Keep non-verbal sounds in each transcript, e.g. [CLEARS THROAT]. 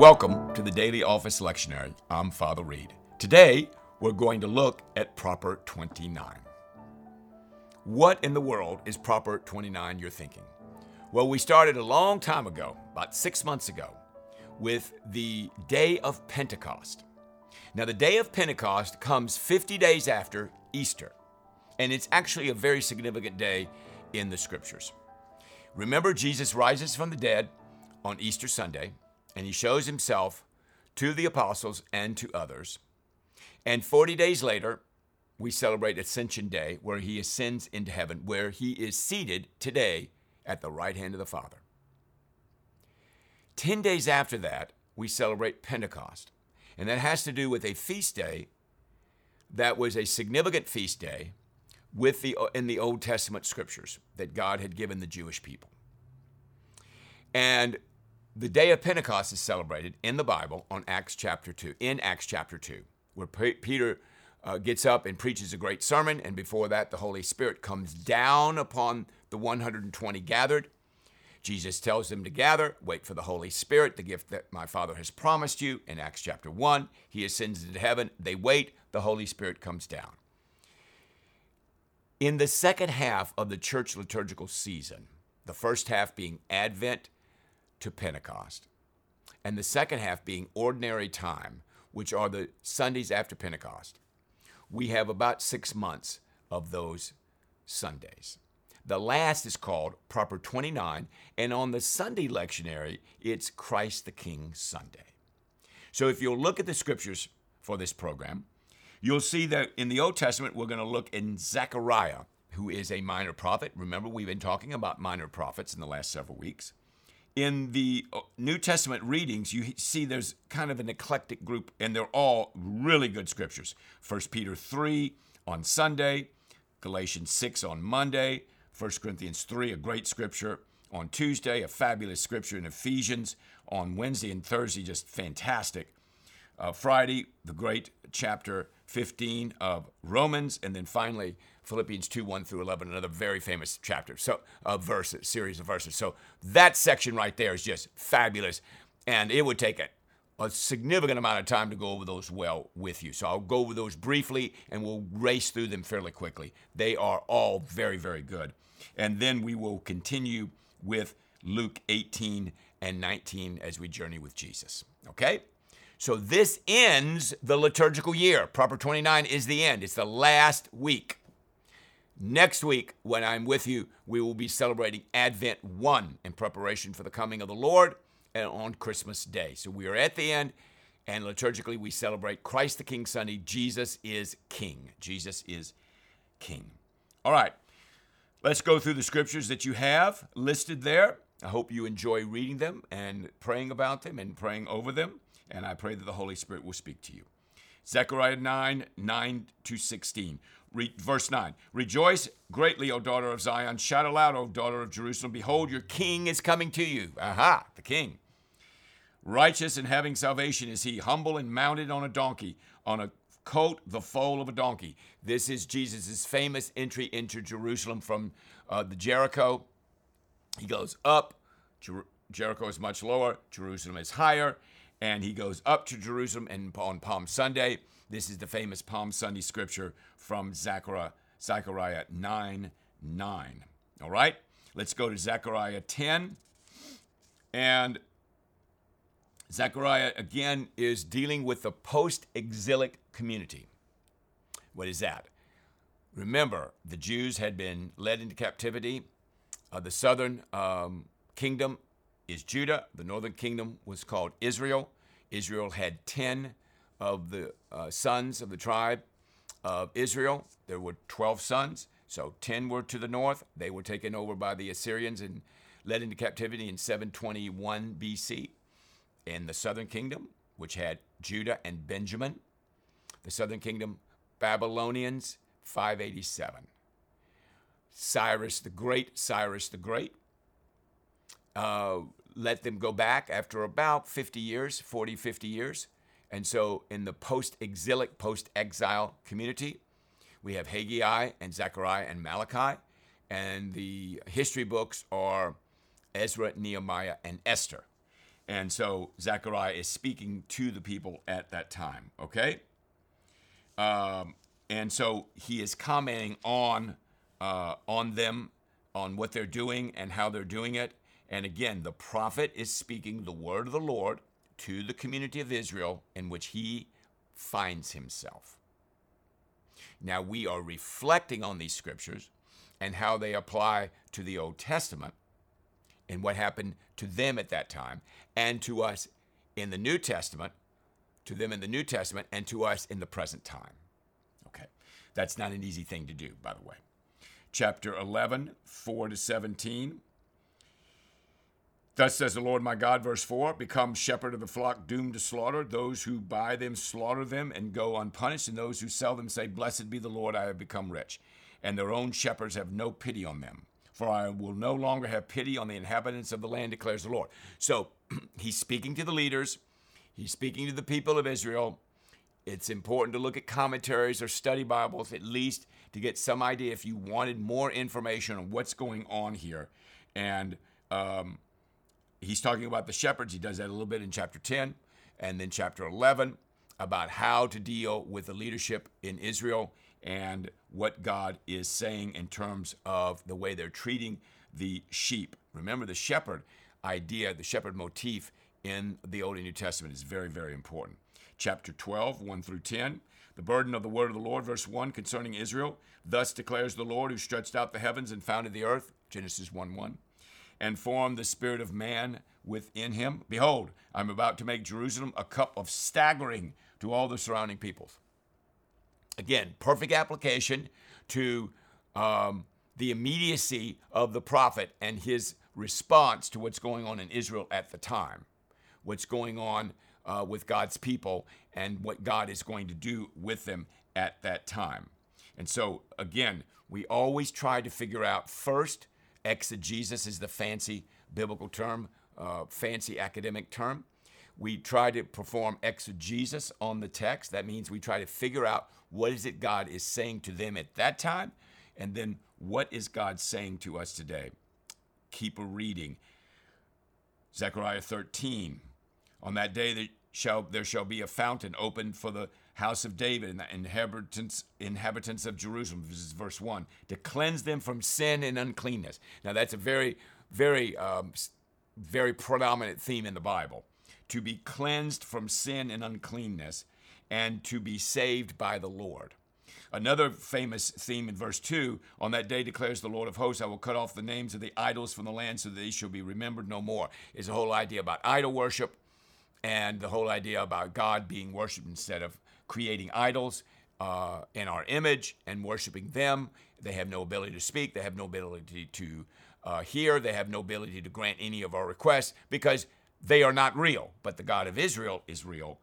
Welcome to the Daily Office Lectionary. I'm Father Reed. Today, we're going to look at Proper 29. What in the world is Proper 29, you're thinking? Well, we started a long time ago, about six months ago, with the Day of Pentecost. Now, the Day of Pentecost comes 50 days after Easter, and it's actually a very significant day in the scriptures. Remember, Jesus rises from the dead on Easter Sunday, and he shows himself to the apostles and to others. And 40 days later, we celebrate Ascension Day, where he ascends into heaven, where he is seated today at the right hand of the Father. Ten days after that, we celebrate Pentecost. And that has to do with a feast day that was a significant feast day with the, in the Old Testament scriptures that God had given the Jewish people. And the day of Pentecost is celebrated in the Bible on Acts chapter 2, in Acts chapter 2, where Peter uh, gets up and preaches a great sermon, and before that, the Holy Spirit comes down upon the 120 gathered. Jesus tells them to gather, wait for the Holy Spirit, the gift that my Father has promised you. In Acts chapter 1, he ascends into heaven. They wait, the Holy Spirit comes down. In the second half of the church liturgical season, the first half being Advent to Pentecost, and the second half being ordinary time, which are the Sundays after Pentecost, we have about six months of those Sundays. The last is called Proper 29, and on the Sunday lectionary, it's Christ the King Sunday. So if you'll look at the scriptures for this program, you'll see that in the Old Testament, we're going to look in Zechariah, who is a minor prophet. Remember, we've been talking about minor prophets in the last several weeks. In the uh, New Testament readings, you see there's kind of an eclectic group, and they're all really good scriptures. 1 Peter 3 on Sunday, Galatians 6 on Monday, 1 Corinthians 3, a great scripture on Tuesday, a fabulous scripture in Ephesians on Wednesday and Thursday, just fantastic. Uh, Friday, the great chapter 15 of Romans, and then finally Philippians 2 1 through 11, another very famous chapter, so a verse, series of verses. So that section right there is just fabulous, and it would take a, a significant amount of time to go over those well with you. So I'll go over those briefly, and we'll race through them fairly quickly. They are all very, very good. And then we will continue with Luke 18 and 19 as we journey with Jesus. Okay? So this ends the liturgical year. Proper 29 is the end, it's the last week. Next week, when I'm with you, we will be celebrating Advent 1 in preparation for the coming of the Lord and on Christmas Day. So we are at the end, and liturgically we celebrate Christ the King Sunday. Jesus is King. Jesus is King. All right, let's go through the scriptures that you have listed there. I hope you enjoy reading them and praying about them and praying over them. And I pray that the Holy Spirit will speak to you. Zechariah 9, 9 to 16. Re- verse 9 Rejoice greatly, O daughter of Zion. Shout aloud, O daughter of Jerusalem. Behold, your king is coming to you. Aha, the king. Righteous and having salvation is he, humble and mounted on a donkey, on a coat, the foal of a donkey. This is Jesus' famous entry into Jerusalem from uh, the Jericho. He goes up, Jer- Jericho is much lower, Jerusalem is higher, and he goes up to Jerusalem and on Palm Sunday. This is the famous Palm Sunday scripture from Zechariah, Zechariah 9 9. All right, let's go to Zechariah 10. And Zechariah again is dealing with the post exilic community. What is that? Remember, the Jews had been led into captivity. Uh, the southern um, kingdom is Judah. The northern kingdom was called Israel. Israel had 10 of the uh, sons of the tribe of Israel. There were 12 sons, so 10 were to the north. They were taken over by the Assyrians and led into captivity in 721 BC. In the southern kingdom, which had Judah and Benjamin, the southern kingdom, Babylonians, 587. Cyrus the Great, Cyrus the Great, uh, let them go back after about 50 years, 40, 50 years. And so in the post exilic, post exile community, we have Haggai and Zechariah and Malachi. and the history books are Ezra, Nehemiah, and Esther. And so Zechariah is speaking to the people at that time, okay? Um, and so he is commenting on uh, on them, on what they're doing and how they're doing it. And again, the prophet is speaking the word of the Lord to the community of Israel in which he finds himself. Now we are reflecting on these scriptures and how they apply to the Old Testament and what happened to them at that time and to us in the New Testament, to them in the New Testament, and to us in the present time. Okay, that's not an easy thing to do, by the way. Chapter 11, 4 to 17. Thus says the Lord my God, verse 4 Become shepherd of the flock doomed to slaughter. Those who buy them slaughter them and go unpunished, and those who sell them say, Blessed be the Lord, I have become rich. And their own shepherds have no pity on them. For I will no longer have pity on the inhabitants of the land, declares the Lord. So [CLEARS THROAT] he's speaking to the leaders, he's speaking to the people of Israel. It's important to look at commentaries or study Bibles at least to get some idea if you wanted more information on what's going on here. And um, he's talking about the shepherds. He does that a little bit in chapter 10 and then chapter 11 about how to deal with the leadership in Israel and what God is saying in terms of the way they're treating the sheep. Remember, the shepherd idea, the shepherd motif in the Old and New Testament is very, very important. Chapter 12, 1 through 10. The burden of the word of the Lord, verse 1, concerning Israel. Thus declares the Lord who stretched out the heavens and founded the earth, Genesis 1 1 and formed the spirit of man within him. Behold, I'm about to make Jerusalem a cup of staggering to all the surrounding peoples. Again, perfect application to um, the immediacy of the prophet and his response to what's going on in Israel at the time, what's going on uh, with God's people, and what God is going to do with them at that time. And so, again, we always try to figure out first Exegesis is the fancy biblical term, uh, fancy academic term. We try to perform exegesis on the text. That means we try to figure out what is it God is saying to them at that time, and then what is God saying to us today. Keep a reading. Zechariah 13. On that day there shall, there shall be a fountain opened for the house of David and the inhabitants, inhabitants of Jerusalem. This is verse 1 to cleanse them from sin and uncleanness. Now, that's a very, very, um, very predominant theme in the Bible. To be cleansed from sin and uncleanness and to be saved by the Lord. Another famous theme in verse 2 On that day declares the Lord of hosts, I will cut off the names of the idols from the land so that they shall be remembered no more. Is the whole idea about idol worship and the whole idea about God being worshiped instead of creating idols uh, in our image and worshiping them. They have no ability to speak, they have no ability to uh, hear, they have no ability to grant any of our requests because they are not real. But the God of Israel is real.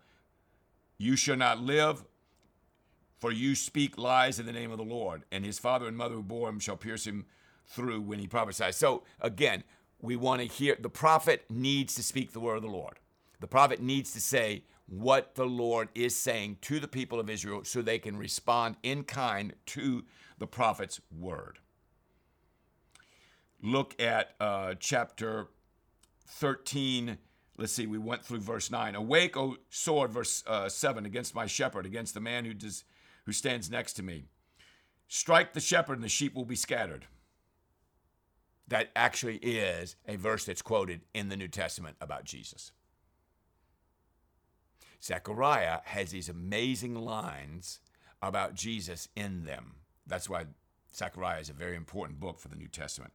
You shall not live, for you speak lies in the name of the Lord, and his father and mother who bore him shall pierce him through when he prophesies. So again, we want to hear the prophet needs to speak the word of the Lord. The prophet needs to say, what the Lord is saying to the people of Israel so they can respond in kind to the prophet's word. Look at uh, chapter 13. Let's see, we went through verse 9. Awake, O sword, verse uh, 7, against my shepherd, against the man who, does, who stands next to me. Strike the shepherd, and the sheep will be scattered. That actually is a verse that's quoted in the New Testament about Jesus. Zechariah has these amazing lines about Jesus in them. That's why Zechariah is a very important book for the New Testament.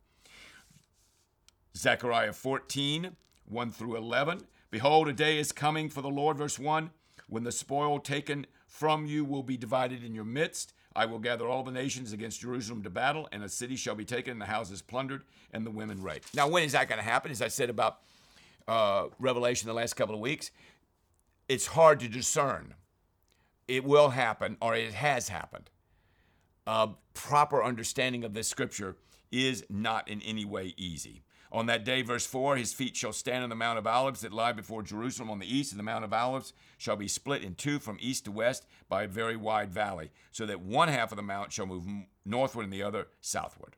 Zechariah 14, 1 through 11. Behold, a day is coming for the Lord, verse 1, when the spoil taken from you will be divided in your midst. I will gather all the nations against Jerusalem to battle, and the city shall be taken, and the houses plundered, and the women raped. Now, when is that going to happen? As I said about uh, Revelation the last couple of weeks, it's hard to discern. It will happen, or it has happened. A proper understanding of this scripture is not in any way easy. On that day, verse 4, his feet shall stand on the Mount of Olives that lie before Jerusalem on the east, and the Mount of Olives shall be split in two from east to west by a very wide valley, so that one half of the mount shall move northward and the other southward.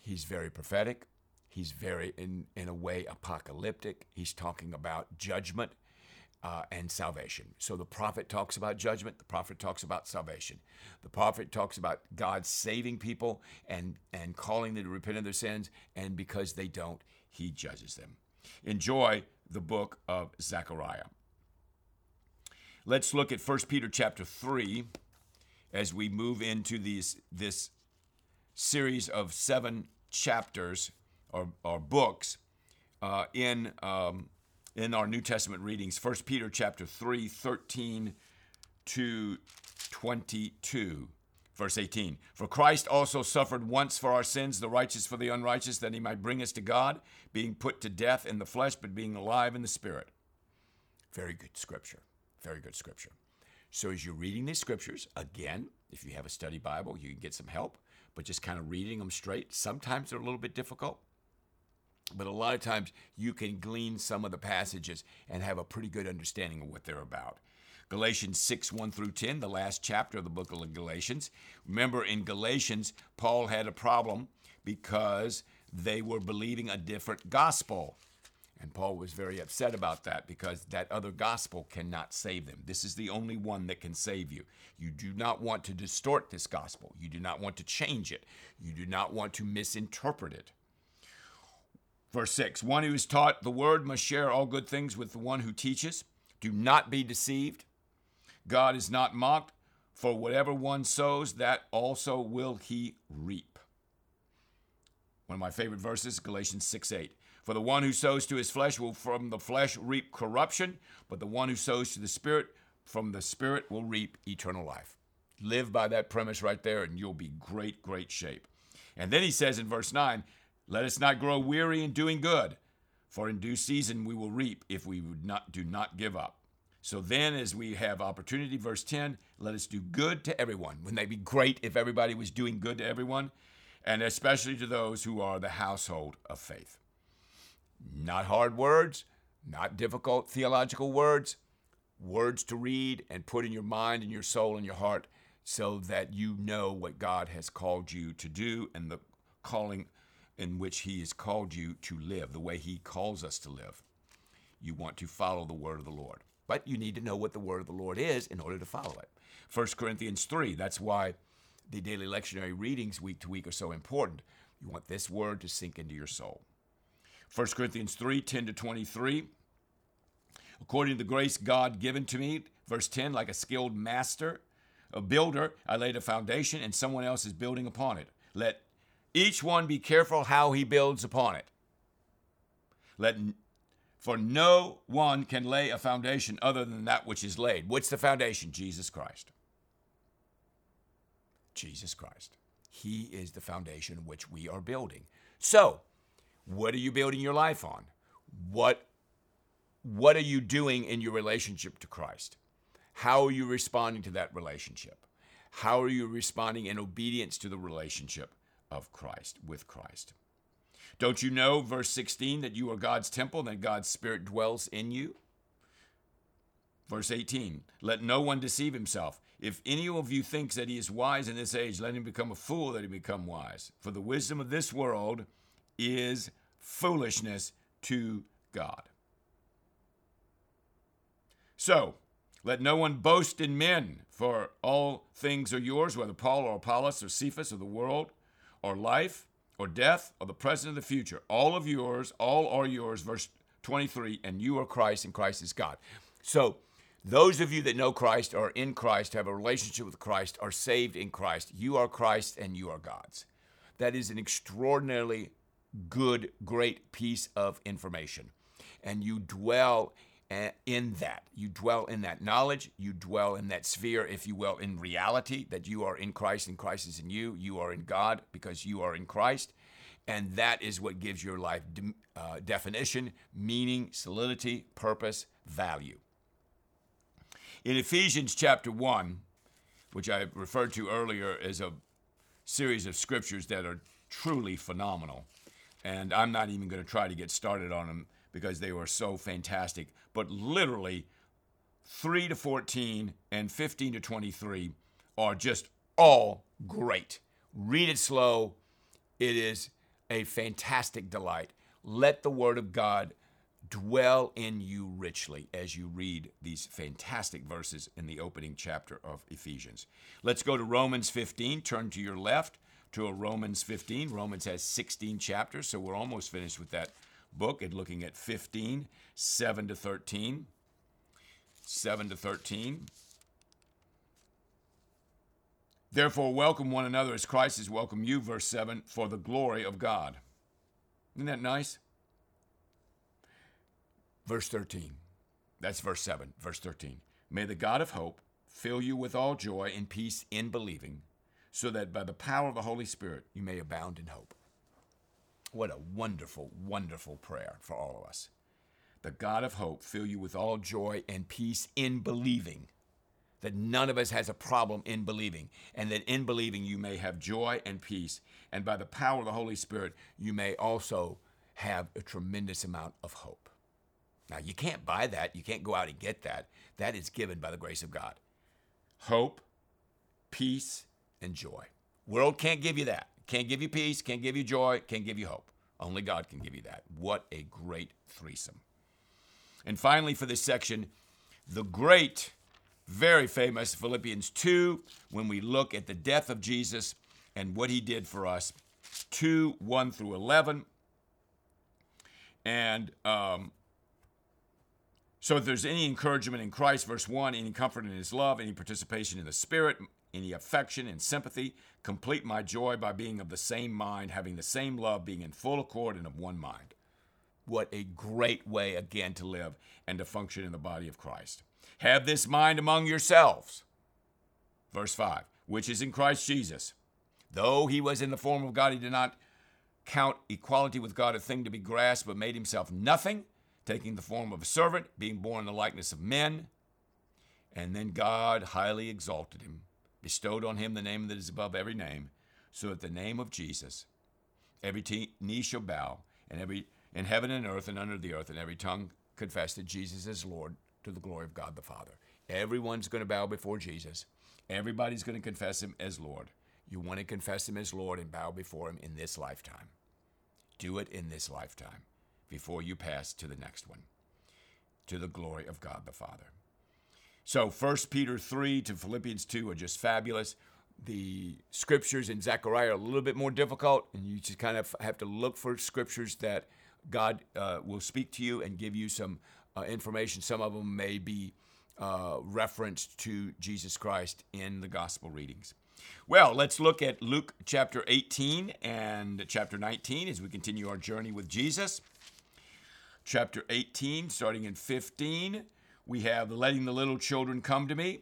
He's very prophetic. He's very, in, in a way, apocalyptic. He's talking about judgment uh, and salvation. So the prophet talks about judgment, the prophet talks about salvation. The prophet talks about God saving people and, and calling them to repent of their sins, and because they don't, he judges them. Enjoy the book of Zechariah. Let's look at 1 Peter chapter 3 as we move into these, this series of seven chapters or, or books uh, in um, in our New Testament readings, 1 Peter chapter 3, 13 to 22. Verse 18 For Christ also suffered once for our sins, the righteous for the unrighteous, that he might bring us to God, being put to death in the flesh, but being alive in the spirit. Very good scripture. Very good scripture. So, as you're reading these scriptures, again, if you have a study Bible, you can get some help, but just kind of reading them straight. Sometimes they're a little bit difficult. But a lot of times you can glean some of the passages and have a pretty good understanding of what they're about. Galatians 6, 1 through 10, the last chapter of the book of Galatians. Remember, in Galatians, Paul had a problem because they were believing a different gospel. And Paul was very upset about that because that other gospel cannot save them. This is the only one that can save you. You do not want to distort this gospel. You do not want to change it. You do not want to misinterpret it. Verse 6 One who is taught the word must share all good things with the one who teaches. Do not be deceived. God is not mocked, for whatever one sows, that also will he reap. One of my favorite verses, Galatians 6 8. For the one who sows to his flesh will from the flesh reap corruption, but the one who sows to the Spirit from the Spirit will reap eternal life. Live by that premise right there, and you'll be great, great shape. And then he says in verse 9, let us not grow weary in doing good, for in due season we will reap if we would not do not give up. So then, as we have opportunity, verse 10, let us do good to everyone. Wouldn't that be great if everybody was doing good to everyone? And especially to those who are the household of faith. Not hard words, not difficult theological words, words to read and put in your mind and your soul and your heart so that you know what God has called you to do and the calling in which He has called you to live, the way He calls us to live. You want to follow the word of the Lord. But you need to know what the word of the Lord is in order to follow it. 1 Corinthians 3, that's why the daily lectionary readings week to week are so important. You want this word to sink into your soul. 1 Corinthians 3 10 to 23. According to the grace God given to me, verse 10, like a skilled master, a builder, I laid a foundation and someone else is building upon it. Let each one be careful how he builds upon it. Let for no one can lay a foundation other than that which is laid. What's the foundation? Jesus Christ. Jesus Christ. He is the foundation which we are building. So, what are you building your life on? What what are you doing in your relationship to Christ? How are you responding to that relationship? How are you responding in obedience to the relationship? Of Christ, with Christ. Don't you know, verse 16, that you are God's temple and that God's Spirit dwells in you? Verse 18, let no one deceive himself. If any of you thinks that he is wise in this age, let him become a fool that he become wise. For the wisdom of this world is foolishness to God. So, let no one boast in men, for all things are yours, whether Paul or Apollos or Cephas or the world or life or death or the present or the future. All of yours, all are yours. Verse 23, and you are Christ and Christ is God. So, those of you that know Christ are in Christ, have a relationship with Christ, are saved in Christ. You are Christ and you are God's. That is an extraordinarily good, great piece of information. And you dwell in that. You dwell in that knowledge. You dwell in that sphere, if you will, in reality that you are in Christ and Christ is in you. You are in God because you are in Christ. And that is what gives your life de- uh, definition, meaning, solidity, purpose, value. In Ephesians chapter 1, which I referred to earlier as a series of scriptures that are truly phenomenal, and I'm not even going to try to get started on them because they were so fantastic. But literally, 3 to 14 and 15 to 23 are just all great. Read it slow. It is a fantastic delight. Let the Word of God dwell in you richly as you read these fantastic verses in the opening chapter of Ephesians. Let's go to Romans 15. Turn to your left to a Romans 15. Romans has 16 chapters, so we're almost finished with that book and looking at 15, 7 to 13. 7 to 13. Therefore, welcome one another as Christ has welcomed you, verse 7, for the glory of God. Isn't that nice? Verse 13. That's verse 7. Verse 13. May the God of hope fill you with all joy and peace in believing, so that by the power of the Holy Spirit you may abound in hope. What a wonderful, wonderful prayer for all of us. The God of hope fill you with all joy and peace in believing. That none of us has a problem in believing, and that in believing you may have joy and peace, and by the power of the Holy Spirit, you may also have a tremendous amount of hope. Now, you can't buy that. You can't go out and get that. That is given by the grace of God. Hope, peace, and joy. World can't give you that. Can't give you peace, can't give you joy, can't give you hope. Only God can give you that. What a great threesome. And finally, for this section, the great, very famous Philippians 2, when we look at the death of Jesus and what he did for us, 2 1 through 11. And um, so if there's any encouragement in Christ, verse 1, any comfort in his love, any participation in the Spirit, any affection and sympathy, complete my joy by being of the same mind, having the same love, being in full accord and of one mind. What a great way, again, to live and to function in the body of Christ. Have this mind among yourselves. Verse 5, which is in Christ Jesus. Though he was in the form of God, he did not count equality with God a thing to be grasped, but made himself nothing, taking the form of a servant, being born in the likeness of men. And then God highly exalted him, bestowed on him the name that is above every name, so that the name of Jesus, every knee shall bow, and every in heaven and earth and under the earth, and every tongue confess that Jesus is Lord to the glory of God the Father. Everyone's going to bow before Jesus. Everybody's going to confess him as Lord. You want to confess him as Lord and bow before him in this lifetime. Do it in this lifetime before you pass to the next one, to the glory of God the Father. So 1 Peter 3 to Philippians 2 are just fabulous. The scriptures in Zechariah are a little bit more difficult, and you just kind of have to look for scriptures that God uh, will speak to you and give you some uh, information. Some of them may be uh, referenced to Jesus Christ in the gospel readings. Well, let's look at Luke chapter 18 and chapter 19 as we continue our journey with Jesus. Chapter 18, starting in 15, we have the letting the little children come to me.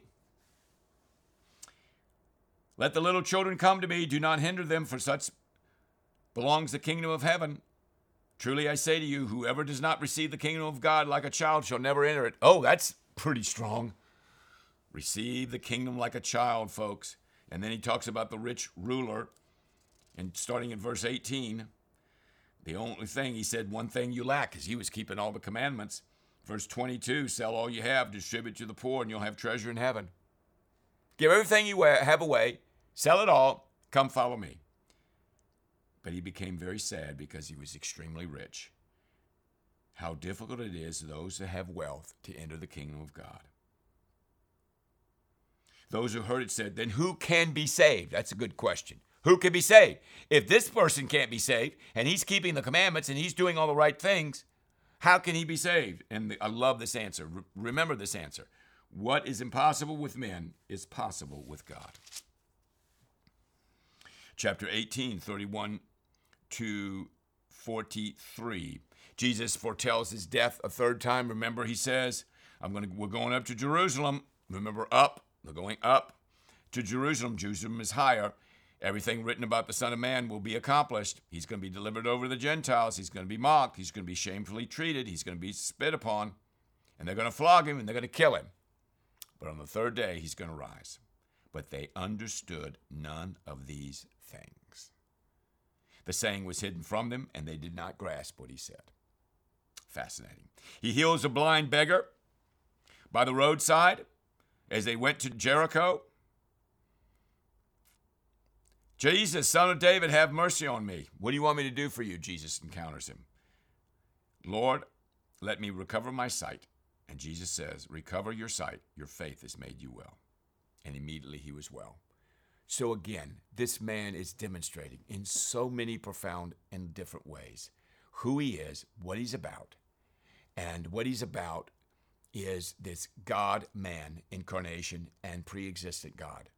Let the little children come to me, do not hinder them, for such belongs the kingdom of heaven. Truly I say to you, whoever does not receive the kingdom of God like a child shall never enter it. Oh, that's pretty strong. Receive the kingdom like a child, folks. And then he talks about the rich ruler. And starting in verse 18, the only thing he said, one thing you lack, is he was keeping all the commandments. Verse 22 sell all you have, distribute to the poor, and you'll have treasure in heaven. Give everything you have away, sell it all, come follow me. But he became very sad because he was extremely rich. How difficult it is for those that have wealth to enter the kingdom of God. Those who heard it said, Then who can be saved? That's a good question. Who can be saved? If this person can't be saved and he's keeping the commandments and he's doing all the right things, how can he be saved? And I love this answer. remember this answer. What is impossible with men is possible with God. Chapter 18, 31 to 43. Jesus foretells his death a third time. Remember, he says, I'm going to, we're going up to Jerusalem. Remember, up. We're going up to Jerusalem. Jerusalem is higher. Everything written about the Son of Man will be accomplished. He's going to be delivered over to the Gentiles. He's going to be mocked. He's going to be shamefully treated. He's going to be spit upon. And they're going to flog him and they're going to kill him. But on the third day, he's going to rise. But they understood none of these things. The saying was hidden from them, and they did not grasp what he said. Fascinating. He heals a blind beggar by the roadside as they went to Jericho. Jesus, son of David, have mercy on me. What do you want me to do for you? Jesus encounters him. Lord, let me recover my sight. And Jesus says, Recover your sight. Your faith has made you well. And immediately he was well. So again, this man is demonstrating in so many profound and different ways who he is, what he's about. And what he's about is this God man incarnation and pre existent God.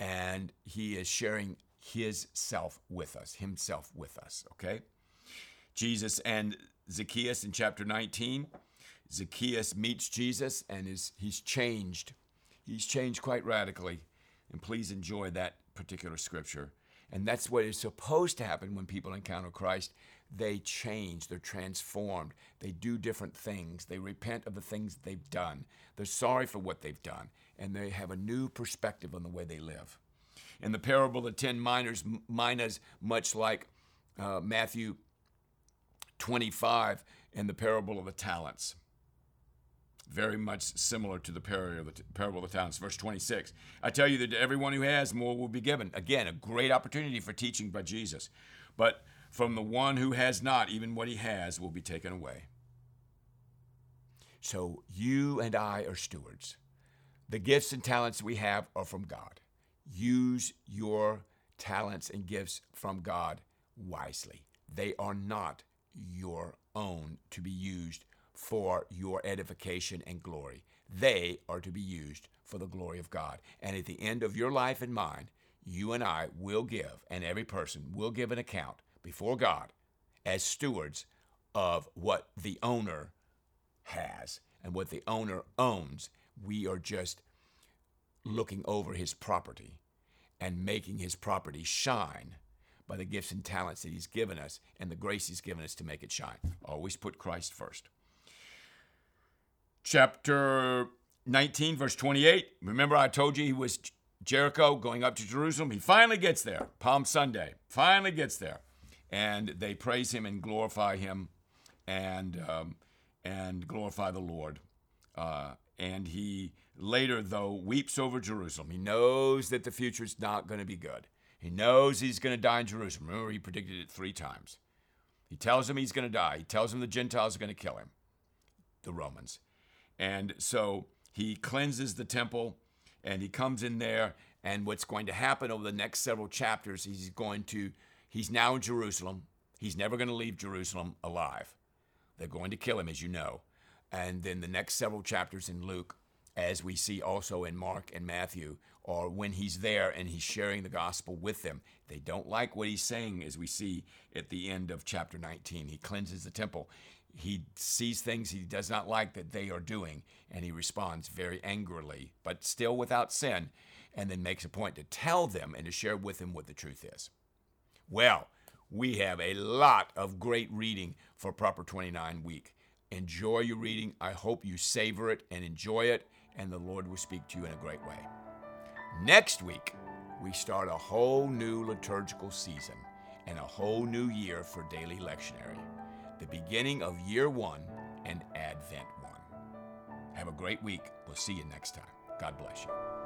And he is sharing his self with us, himself with us, okay? Jesus and Zacchaeus in chapter 19. Zacchaeus meets Jesus and is he's changed. He's changed quite radically. And please enjoy that particular scripture. And that's what is supposed to happen when people encounter Christ. They change, they're transformed, they do different things, they repent of the things they've done, they're sorry for what they've done, and they have a new perspective on the way they live. In the parable of the ten minas, minas much like uh, Matthew 25 in the parable of the talents very much similar to the parable of the talents. Verse 26. I tell you that everyone who has more will be given. Again, a great opportunity for teaching by Jesus. But from the one who has not, even what he has will be taken away. So you and I are stewards. The gifts and talents we have are from God. Use your talents and gifts from God wisely. They are not your own to be used for your edification and glory. They are to be used for the glory of God. And at the end of your life and mine, you and I will give, and every person will give an account before God as stewards of what the owner has and what the owner owns. We are just looking over his property and making his property shine by the gifts and talents that he's given us and the grace he's given us to make it shine. Always put Christ first chapter 19, verse 28. Remember, I told you he was Jericho going up to Jerusalem. He finally gets there, Palm Sunday, finally gets there. And they praise him and glorify him and, um, and glorify the Lord. Uh, and he later, though, weeps over Jerusalem. He knows that the future is not going to be good. He knows he's going to die in Jerusalem. Remember, he predicted it three times. He tells him he's going to die. He tells him the Gentiles are going to kill him, the Romans. And so he cleanses the temple and he comes in there. And what's going to happen over the next several chapters, he's going to, he's now in Jerusalem. He's never going to leave Jerusalem alive. They're going to kill him, as you know. And then the next several chapters in Luke, as we see also in Mark and Matthew, or when he's there and he's sharing the gospel with them. They don't like what he's saying, as we see at the end of chapter 19. He cleanses the temple he sees things he does not like that they are doing, and he responds very angrily, but still without sin, and then makes a point to tell them and to share with them what the truth is. Well, we have a lot of great reading for Proper 29 week. Enjoy your reading. I hope you savor it and enjoy it, and the Lord will speak to you in a great way. Next week, we start a whole new liturgical season and a whole new year for daily lectionary the beginning of year one and Advent one. Have a great week. We'll see you next time. God bless you.